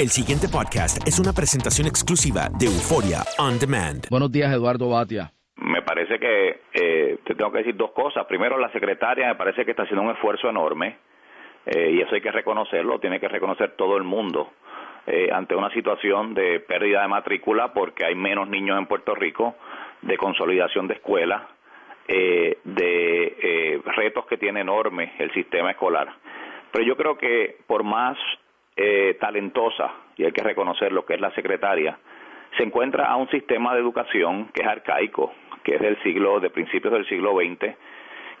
El siguiente podcast es una presentación exclusiva de Euforia On Demand. Buenos días, Eduardo Batia. Me parece que eh, te tengo que decir dos cosas. Primero, la secretaria me parece que está haciendo un esfuerzo enorme eh, y eso hay que reconocerlo, tiene que reconocer todo el mundo eh, ante una situación de pérdida de matrícula porque hay menos niños en Puerto Rico, de consolidación de escuelas, de retos que tiene enorme el sistema escolar. Pero yo creo que por más eh, talentosa, y hay que reconocer lo que es la secretaria, se encuentra a un sistema de educación que es arcaico, que es del siglo, de principios del siglo XX,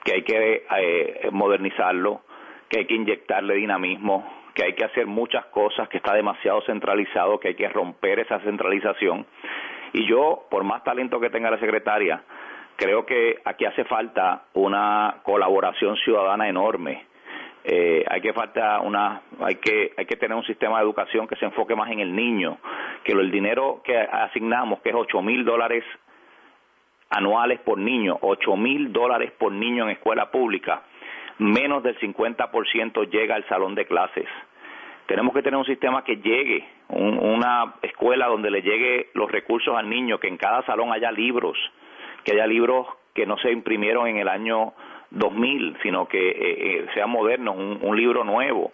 que hay que eh, modernizarlo, que hay que inyectarle dinamismo, que hay que hacer muchas cosas, que está demasiado centralizado, que hay que romper esa centralización. Y yo, por más talento que tenga la secretaria, creo que aquí hace falta una colaboración ciudadana enorme eh, hay que falta una hay que hay que tener un sistema de educación que se enfoque más en el niño que el dinero que asignamos que es ocho mil dólares anuales por niño ocho mil dólares por niño en escuela pública menos del 50% llega al salón de clases. Tenemos que tener un sistema que llegue una escuela donde le llegue los recursos al niño que en cada salón haya libros que haya libros que no se imprimieron en el año 2000, sino que eh, eh, sea moderno, un, libro nuevo.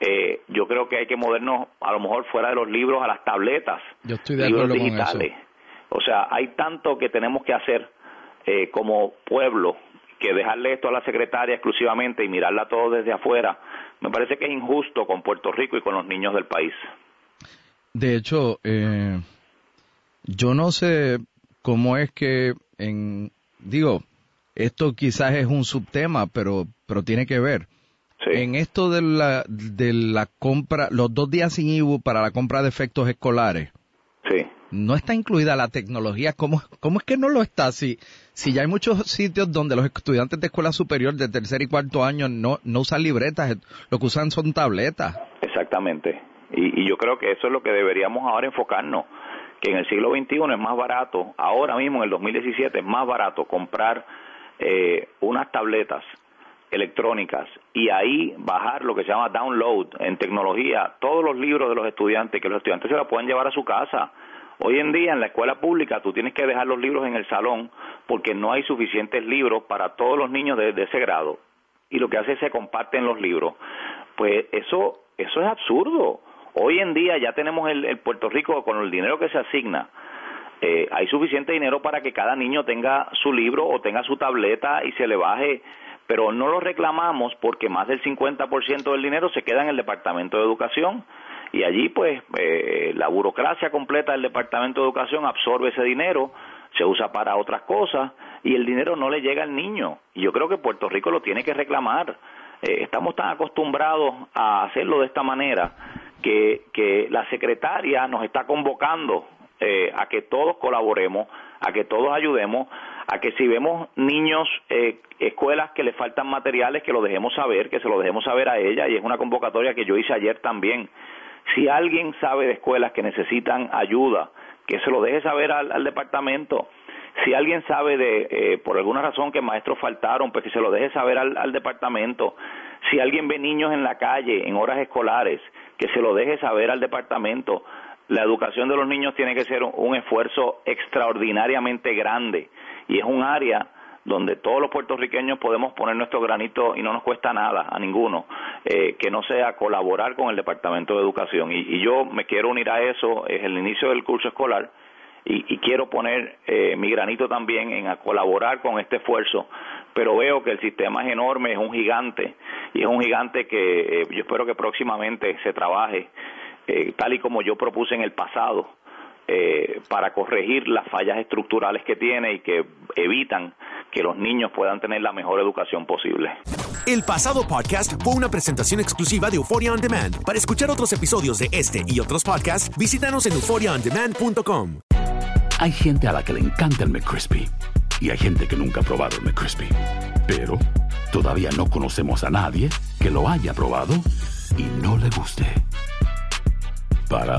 Eh, yo creo que hay que movernos a lo mejor fuera de los libros a las tabletas, yo estoy de libros digitales. O sea, hay tanto que tenemos que hacer como pueblo que dejarle esto a la secretaria exclusivamente y mirarla todo desde afuera, me parece que es injusto con Puerto Rico y con los niños del país. De hecho, yo no sé cómo es que en, digo, esto quizás es un subtema, pero, pero tiene que ver. En esto de la, de la compra, los dos días sin IBU para la compra de efectos escolares, sí. no está incluida la tecnología. ¿Cómo, ¿Cómo es que no lo está? Si, si ya hay muchos sitios donde los estudiantes de escuela superior de tercer y cuarto año no, no usan libretas, lo que usan son tabletas. Exactamente. Y, y yo creo que eso es lo que deberíamos ahora enfocarnos, que en el siglo XXI es más barato, ahora mismo en el 2017 es más barato comprar eh, unas tabletas electrónicas y ahí bajar lo que se llama download en tecnología todos los libros de los estudiantes que los estudiantes se la pueden llevar a su casa. Hoy en día en la escuela pública tú tienes que dejar los libros en el salón porque no hay suficientes libros para todos los niños de, ese grado. Y lo que hace es se comparten los libros. Pues eso eso es absurdo. Hoy en día ya tenemos el, el Puerto Rico con el dinero que se asigna eh, hay suficiente dinero para que cada niño tenga su libro o tenga su tableta y se le baje, pero no lo reclamamos porque más del 50% del dinero se queda en el Departamento de Educación y allí pues eh, la burocracia completa del Departamento de Educación absorbe ese dinero, se usa para otras cosas y el dinero no le llega al niño. Y yo creo que Puerto Rico lo tiene que reclamar. Eh, estamos tan acostumbrados a hacerlo de esta manera que, que la secretaria nos está convocando eh, a que todos colaboremos, a que todos ayudemos, a que si vemos niños, eh, escuelas que le faltan materiales, que lo dejemos saber, que se lo dejemos saber a ella, y es una convocatoria que yo hice ayer también. Si alguien sabe de escuelas que necesitan ayuda, que se lo deje saber al, departamento. Si alguien sabe de, eh, por alguna razón, que maestros faltaron, pues que se lo deje saber al, al departamento. Si alguien ve niños en la calle, en horas escolares, que se lo deje saber al departamento la educación de los niños tiene que ser un esfuerzo extraordinariamente grande y es un área donde todos los puertorriqueños podemos poner nuestro granito y no nos cuesta nada a ninguno, eh, que no sea colaborar con el Departamento de Educación. Y, yo me quiero unir a eso, es el inicio del curso escolar, y, quiero poner eh, mi granito también en colaborar con este esfuerzo, pero veo que el sistema es enorme, es un gigante, y es un gigante que eh, yo espero que próximamente se trabaje eh, tal y como yo propuse en el pasado, eh, para corregir las fallas estructurales que tiene y que evitan que los niños puedan tener la mejor educación posible. El pasado podcast fue una presentación exclusiva de Euphoria On Demand. Para escuchar otros episodios de este y otros podcasts, visítanos en euphoriaondemand.com. Hay gente a la que le encanta el McCrispy y hay gente que nunca ha probado el McCrispy. Pero todavía no conocemos a nadie que lo haya probado y no le guste. Para